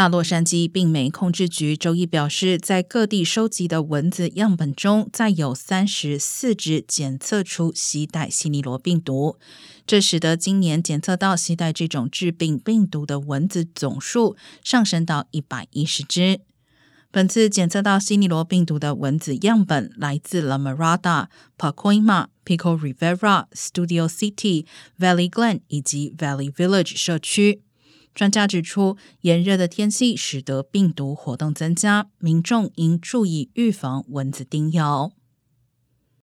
大洛杉矶病媒控制局周一表示，在各地收集的蚊子样本中，再有三十四只检测出携带西尼罗病毒，这使得今年检测到携带这种致病病毒的蚊子总数上升到一百一十只。本次检测到西尼罗病毒的蚊子样本来自 La Mirada、Pacoima、Pico Rivera、Studio City、Valley Glen 以及 Valley Village 社区。专家指出，炎热的天气使得病毒活动增加，民众应注意预防蚊子叮咬。